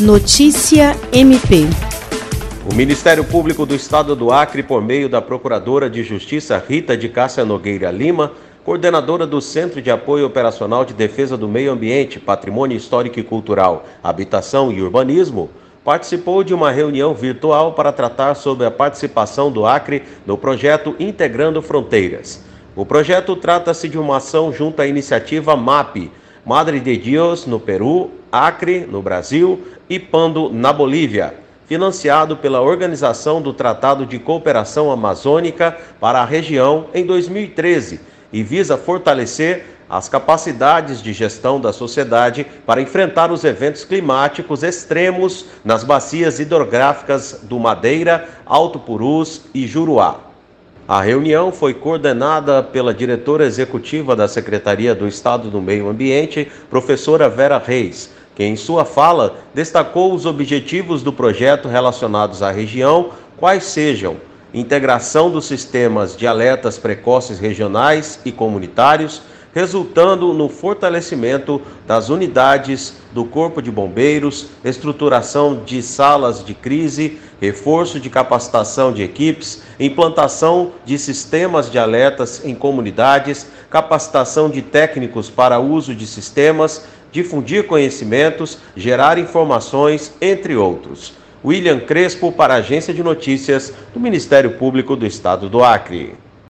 Notícia MP. O Ministério Público do Estado do Acre, por meio da Procuradora de Justiça Rita de Cássia Nogueira Lima, coordenadora do Centro de Apoio Operacional de Defesa do Meio Ambiente, Patrimônio Histórico e Cultural, Habitação e Urbanismo, participou de uma reunião virtual para tratar sobre a participação do Acre no projeto Integrando Fronteiras. O projeto trata-se de uma ação junto à iniciativa MAP, Madre de Dios, no Peru, Acre, no Brasil e Pando, na Bolívia, financiado pela Organização do Tratado de Cooperação Amazônica para a região em 2013 e visa fortalecer as capacidades de gestão da sociedade para enfrentar os eventos climáticos extremos nas bacias hidrográficas do Madeira, Alto Purus e Juruá. A reunião foi coordenada pela diretora executiva da Secretaria do Estado do Meio Ambiente, professora Vera Reis, que em sua fala destacou os objetivos do projeto relacionados à região, quais sejam integração dos sistemas de alertas precoces regionais e comunitários, resultando no fortalecimento das unidades do Corpo de Bombeiros, estruturação de salas de crise, reforço de capacitação de equipes, implantação de sistemas de alertas em comunidades, capacitação de técnicos para uso de sistemas, difundir conhecimentos, gerar informações, entre outros. William Crespo para a Agência de Notícias do Ministério Público do Estado do Acre.